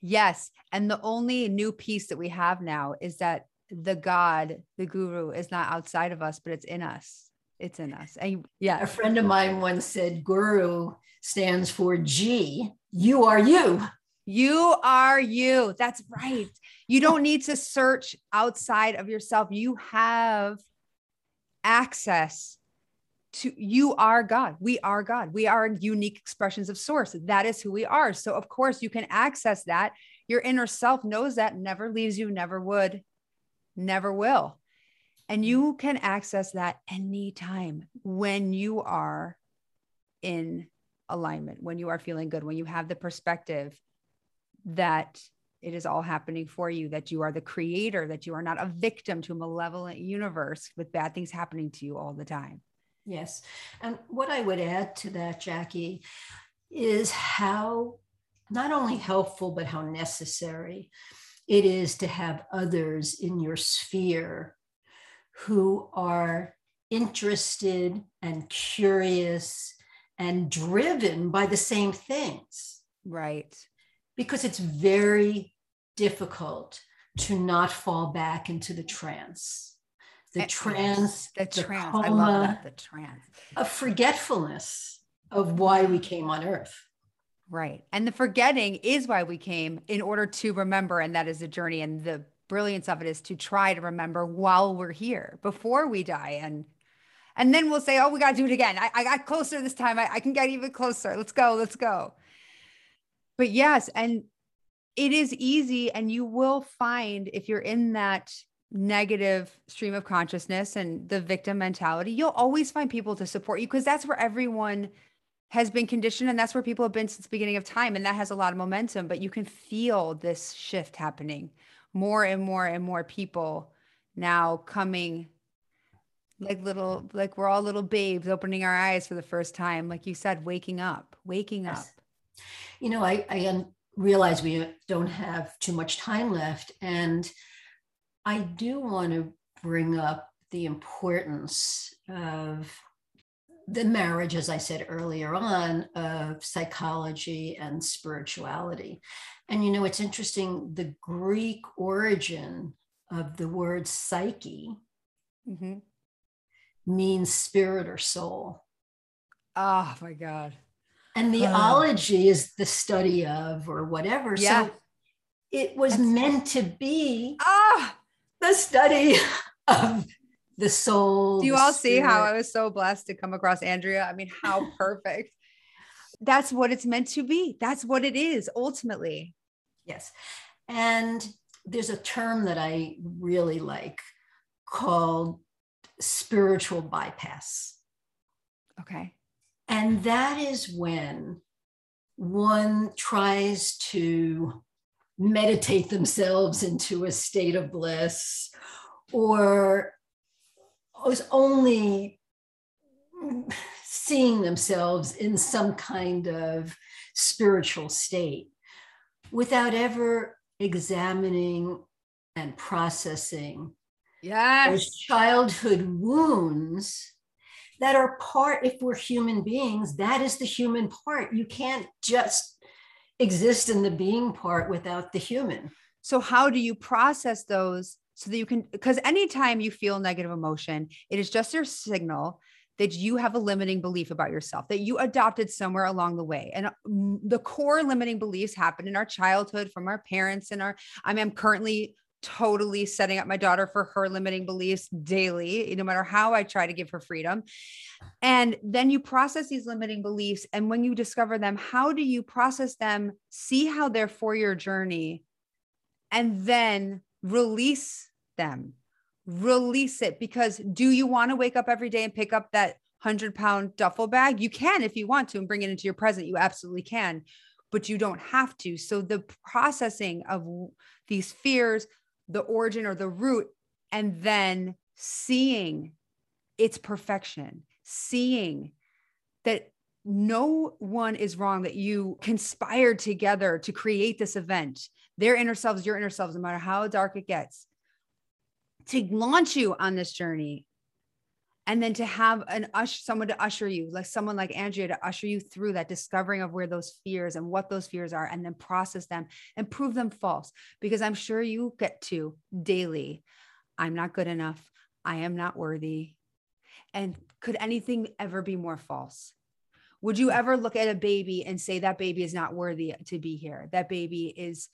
Yes. And the only new piece that we have now is that the God, the guru, is not outside of us, but it's in us. It's in us. And yeah. A friend of mine once said guru stands for G. You are you. You are you. That's right. You don't need to search outside of yourself. You have access to you are God. We are God. We are unique expressions of source. That is who we are. So of course you can access that. Your inner self knows that never leaves you, never would, never will. And you can access that anytime when you are in alignment, when you are feeling good, when you have the perspective that it is all happening for you, that you are the creator, that you are not a victim to a malevolent universe with bad things happening to you all the time. Yes. And what I would add to that, Jackie, is how not only helpful, but how necessary it is to have others in your sphere who are interested and curious and driven by the same things. Right because it's very difficult to not fall back into the trance. The eh, trance, the, the trance, coma, I love that, the trance. A forgetfulness of why we came on earth. Right. And the forgetting is why we came in order to remember. And that is a journey. And the brilliance of it is to try to remember while we're here before we die. And and then we'll say, oh, we got to do it again. I, I got closer this time. I, I can get even closer. Let's go. Let's go but yes and it is easy and you will find if you're in that negative stream of consciousness and the victim mentality you'll always find people to support you because that's where everyone has been conditioned and that's where people have been since the beginning of time and that has a lot of momentum but you can feel this shift happening more and more and more people now coming like little like we're all little babes opening our eyes for the first time like you said waking up waking yes. up you know, I, I realize we don't have too much time left. And I do want to bring up the importance of the marriage, as I said earlier on, of psychology and spirituality. And you know, it's interesting, the Greek origin of the word psyche mm-hmm. Means spirit or soul. Oh my God. And theology uh, is the study of or whatever. Yeah. So it was That's, meant to be ah, the study of the soul. Do you all spirit. see how I was so blessed to come across Andrea? I mean, how *laughs* perfect. That's what it's meant to be. That's what it is ultimately. Yes. And there's a term that I really like called spiritual bypass. Okay. And that is when one tries to meditate themselves into a state of bliss or is only seeing themselves in some kind of spiritual state without ever examining and processing yes. childhood wounds that are part, if we're human beings, that is the human part. You can't just exist in the being part without the human. So, how do you process those so that you can? Because anytime you feel negative emotion, it is just your signal that you have a limiting belief about yourself that you adopted somewhere along the way. And mm, the core limiting beliefs happen in our childhood from our parents and our, I mean, I'm currently totally setting up my daughter for her limiting beliefs daily, no matter how I try to give her freedom. And then you process these limiting beliefs. And when you discover them, how do you process them, see how they're for your journey, and then release them? Release it because do you want to wake up every day and pick up that 100 pound duffel bag? You can if you want to and bring it into your present. You absolutely can, but you don't have to. So the processing of these fears, the origin or the root and then seeing its perfection, seeing that no one is wrong, that you conspired together to create this event, their inner selves, your inner selves, no matter how dark it gets, to launch you on this journey. And then to have an usher, someone to usher you, like someone like Andrea to usher you through that discovering of where those fears and what those fears are, and then process them and prove them false. Because I'm sure you get to daily, I'm not good enough. I am not worthy. And could anything ever be more false? Would you ever look at a baby and say that baby is not worthy to be here? That baby is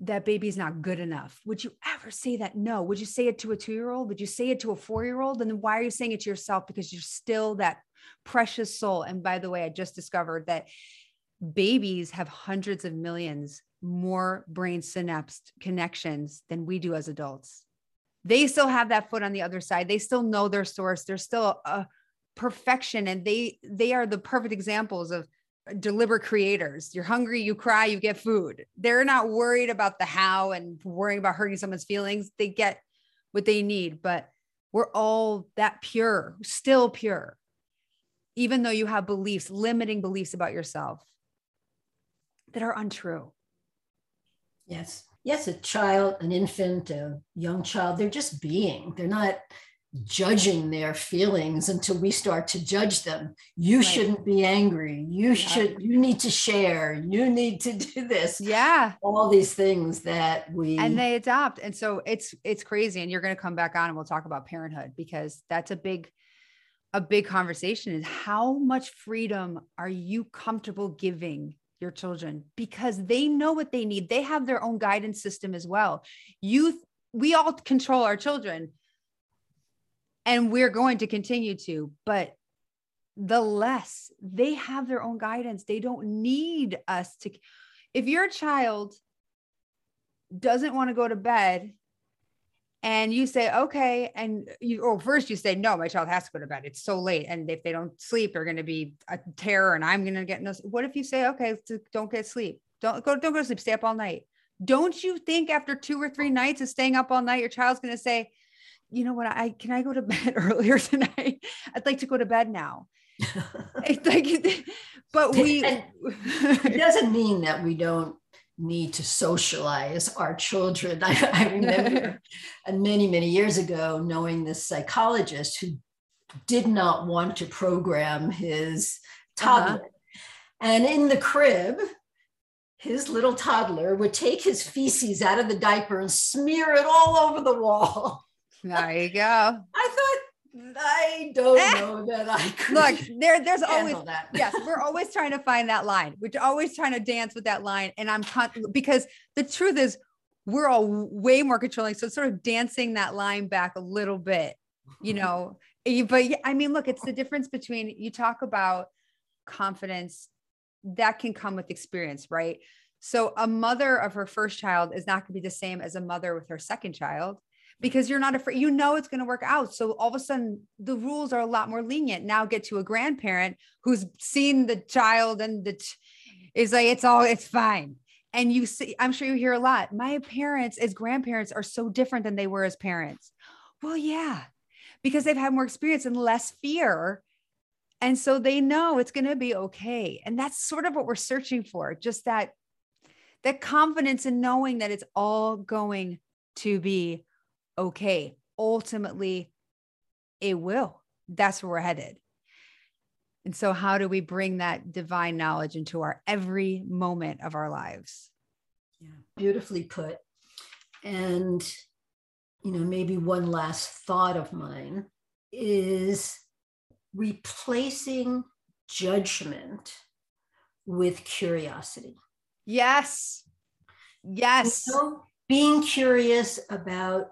that baby is not good enough. Would you ever say that? No. Would you say it to a 2-year-old? Would you say it to a 4-year-old? And then why are you saying it to yourself because you're still that precious soul. And by the way, I just discovered that babies have hundreds of millions more brain synapse connections than we do as adults they still have that foot on the other side they still know their source they're still a perfection and they they are the perfect examples of deliberate creators. You're hungry you cry you get food. They're not worried about the how and worrying about hurting someone's feelings. They get what they need but we're all that pure still pure even though you have beliefs limiting beliefs about yourself that are untrue. Yes. Yes, a child, an infant, a young child, they're just being. They're not judging their feelings until we start to judge them. You right. shouldn't be angry. You yeah. should, you need to share. You need to *laughs* do this. Yeah. All these things that we and they adopt. And so it's it's crazy. And you're gonna come back on and we'll talk about parenthood because that's a big a big conversation is how much freedom are you comfortable giving your children because they know what they need. They have their own guidance system as well. You, we all control our children and we're going to continue to, but the less they have their own guidance, they don't need us to. If your child doesn't want to go to bed and you say okay and you or first you say no my child has to go to bed. It's so late. And if they don't sleep they're going to be a terror and i'm going to get no what if you say okay don't get sleep. Don't go don't go to sleep. Stay up all night. Don't you think after two or three nights of staying up all night your child's going to say you know what i can i go to *laughs* bed earlier tonight i'd like to go to bed now *laughs* it's like *laughs* but we it doesn't mean that we don't need to socialize our children. I, I remember many, many years ago knowing this psychologist who did not want to program his toddler. Uh-huh. And in the crib, his little toddler would take his feces out of the diaper and smear it all over the wall. There you go. I thought I don't eh. know that I could look there. There's always that. yes, we're always trying to find that line. We're always trying to dance with that line, and I'm con- because the truth is we're all way more controlling. So sort of dancing that line back a little bit, you *laughs* know. but I mean, look, it's the difference between you talk about confidence that can come with experience, right? So a mother of her first child is not going to be the same as a mother with her second child because you're not afraid you know it's going to work out. So all of a sudden the rules are a lot more lenient. Now get to a grandparent who's seen the child and the ch- is like it's all it's fine. And you see i'm sure you hear a lot my parents as grandparents are so different than they were as parents. Well yeah because they've had more experience and less fear. And so they know it's going to be okay. And that's sort of what we're searching for just that that confidence in knowing that it's all going to be okay. Ultimately, it will. That's where we're headed. And so, how do we bring that divine knowledge into our every moment of our lives? Yeah, beautifully put. And, you know, maybe one last thought of mine is replacing judgment with curiosity. Yes. Yes. You know, being curious about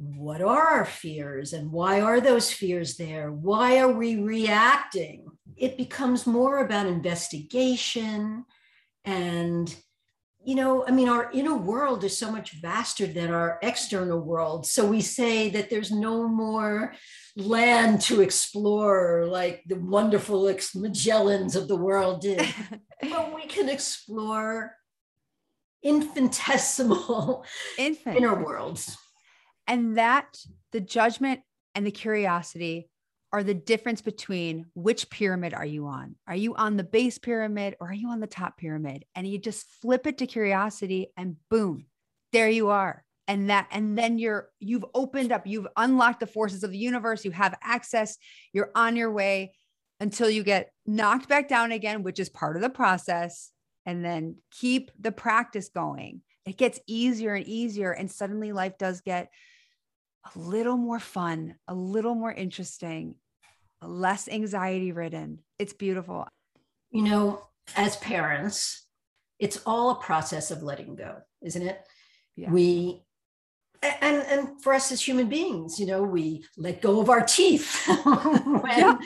what are our fears and why are those fears there? Why are we reacting? It becomes more about investigation and you know, I mean, our inner world is so much vaster than our external world. So we say that there's no more land to explore like the wonderful Magellans of the world did. *laughs* but we can explore infinitesimal inner worlds and that the judgment and the curiosity are the difference between which pyramid are you on? Are you on the base pyramid or are you on the top pyramid? And you just flip it to curiosity and boom, there you are. And that, and then you're, you've opened up, you've unlocked the forces of the universe, you have access, you're on your way until you get knocked back down again, which is part of the process. And then keep the practice going. It gets easier and easier. And suddenly life does get a little more fun, a little more interesting, less anxiety ridden. It's beautiful. You know, as parents, it's all a process of letting go, isn't it? Yeah. We and and for us as human beings, you know, we let go of our teeth *laughs* when, yeah.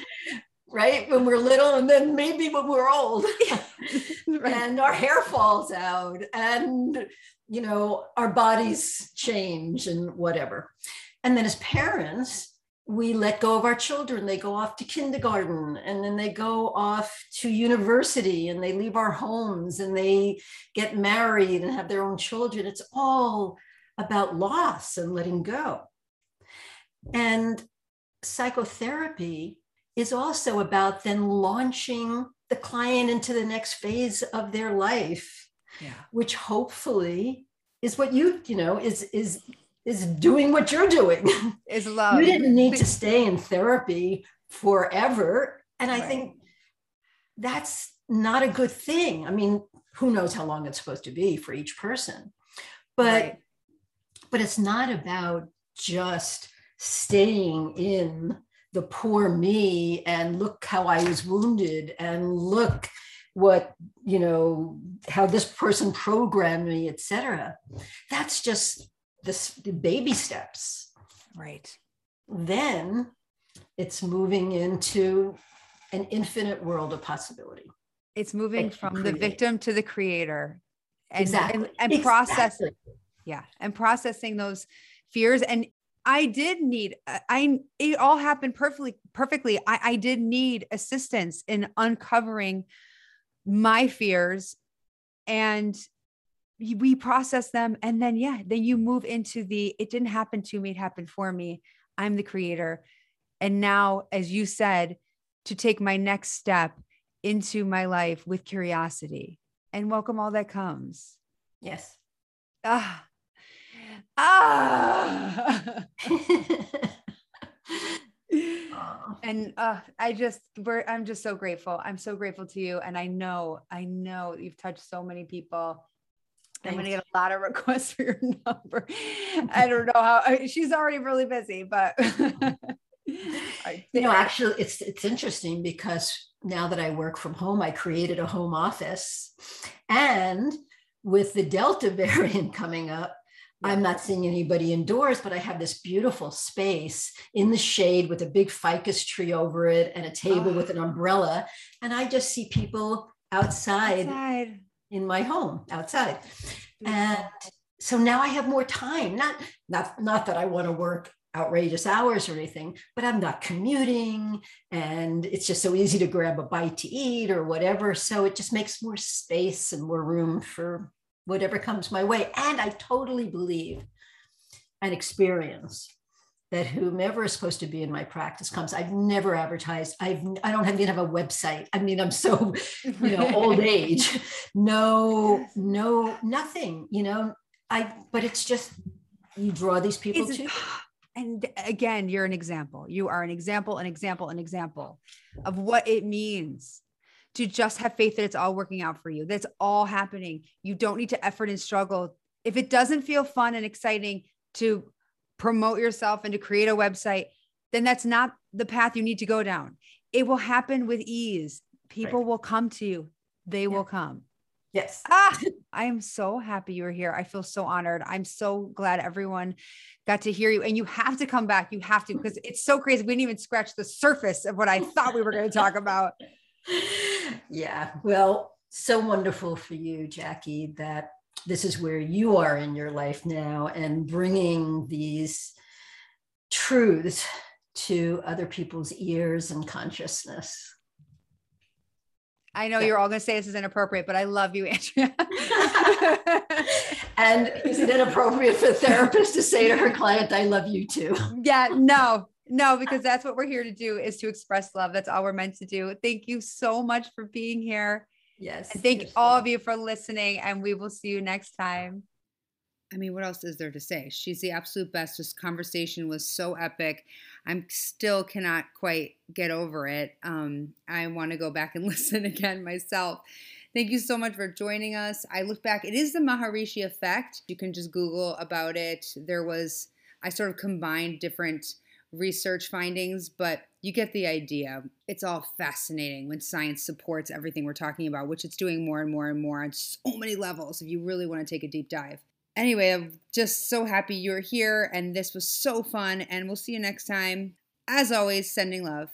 right when we're little, and then maybe when we're old, *laughs* *laughs* right. and our hair falls out, and you know, our bodies change and whatever. And then as parents, we let go of our children. They go off to kindergarten and then they go off to university and they leave our homes and they get married and have their own children. It's all about loss and letting go. And psychotherapy is also about then launching the client into the next phase of their life, yeah. which hopefully is what you, you know, is is is doing what you're doing. Is love. *laughs* You didn't need to stay in therapy forever. And I right. think that's not a good thing. I mean, who knows how long it's supposed to be for each person. But right. but it's not about just staying in the poor me and look how I was wounded and look what you know how this person programmed me etc that's just this the baby steps. Right. Then it's moving into an infinite world of possibility. It's moving from the victim to the creator. And, exactly. and, and exactly. processing. Yeah. And processing those fears. And I did need uh, I it all happened perfectly perfectly. I, I did need assistance in uncovering my fears and we process them and then yeah then you move into the it didn't happen to me it happened for me. I'm the creator. And now as you said to take my next step into my life with curiosity. And welcome all that comes. Yes. Ah. Ah. *laughs* And uh, I just we're I'm just so grateful. I'm so grateful to you. And I know, I know you've touched so many people I'm going to get a lot of *laughs* requests for your number. I don't know how she's already really busy, but *laughs* you know, actually, it's it's interesting because now that I work from home, I created a home office, and with the Delta *laughs* variant coming up. I'm not seeing anybody indoors, but I have this beautiful space in the shade with a big ficus tree over it and a table oh. with an umbrella. And I just see people outside. outside in my home outside. Mm-hmm. And so now I have more time. Not not not that I want to work outrageous hours or anything, but I'm not commuting and it's just so easy to grab a bite to eat or whatever. So it just makes more space and more room for whatever comes my way. And I totally believe and experience that whomever is supposed to be in my practice comes. I've never advertised. I've I don't even have a website. I mean, I'm so you know old *laughs* age. No, no, nothing. You know, I. But it's just you draw these people to. *gasps* And again, you're an example. You are an example, an example, an example of what it means to just have faith that it's all working out for you. That's all happening. You don't need to effort and struggle. If it doesn't feel fun and exciting to promote yourself and to create a website, then that's not the path you need to go down. It will happen with ease. People right. will come to you. They yeah. will come. Yes. Ah, *laughs* I am so happy you're here. I feel so honored. I'm so glad everyone got to hear you. And you have to come back. You have to, because it's so crazy. We didn't even scratch the surface of what I thought we were going to talk about. *laughs* Yeah. Well, so wonderful for you, Jackie, that this is where you are in your life now and bringing these truths to other people's ears and consciousness. I know yeah. you're all going to say this is inappropriate, but I love you, *laughs* Andrea. *laughs* and is it inappropriate for a therapist to say to her client, I love you too? Yeah, *laughs* no, No, because that's what we're here to do is to express love. That's all we're meant to do. Thank you so much for being here. Yes. And thank all of you for listening, and we will see you next time. I mean, what else is there to say? She's the absolute best. This conversation was so epic. I'm still cannot quite get over it. Um, I want to go back and *laughs* listen again myself. Thank you so much for joining us. I look back, it is the Maharishi effect. You can just Google about it. There was, I sort of combined different research findings, but you get the idea. It's all fascinating when science supports everything we're talking about, which it's doing more and more and more on so many levels if you really want to take a deep dive. Anyway, I'm just so happy you're here, and this was so fun, and we'll see you next time. As always, sending love.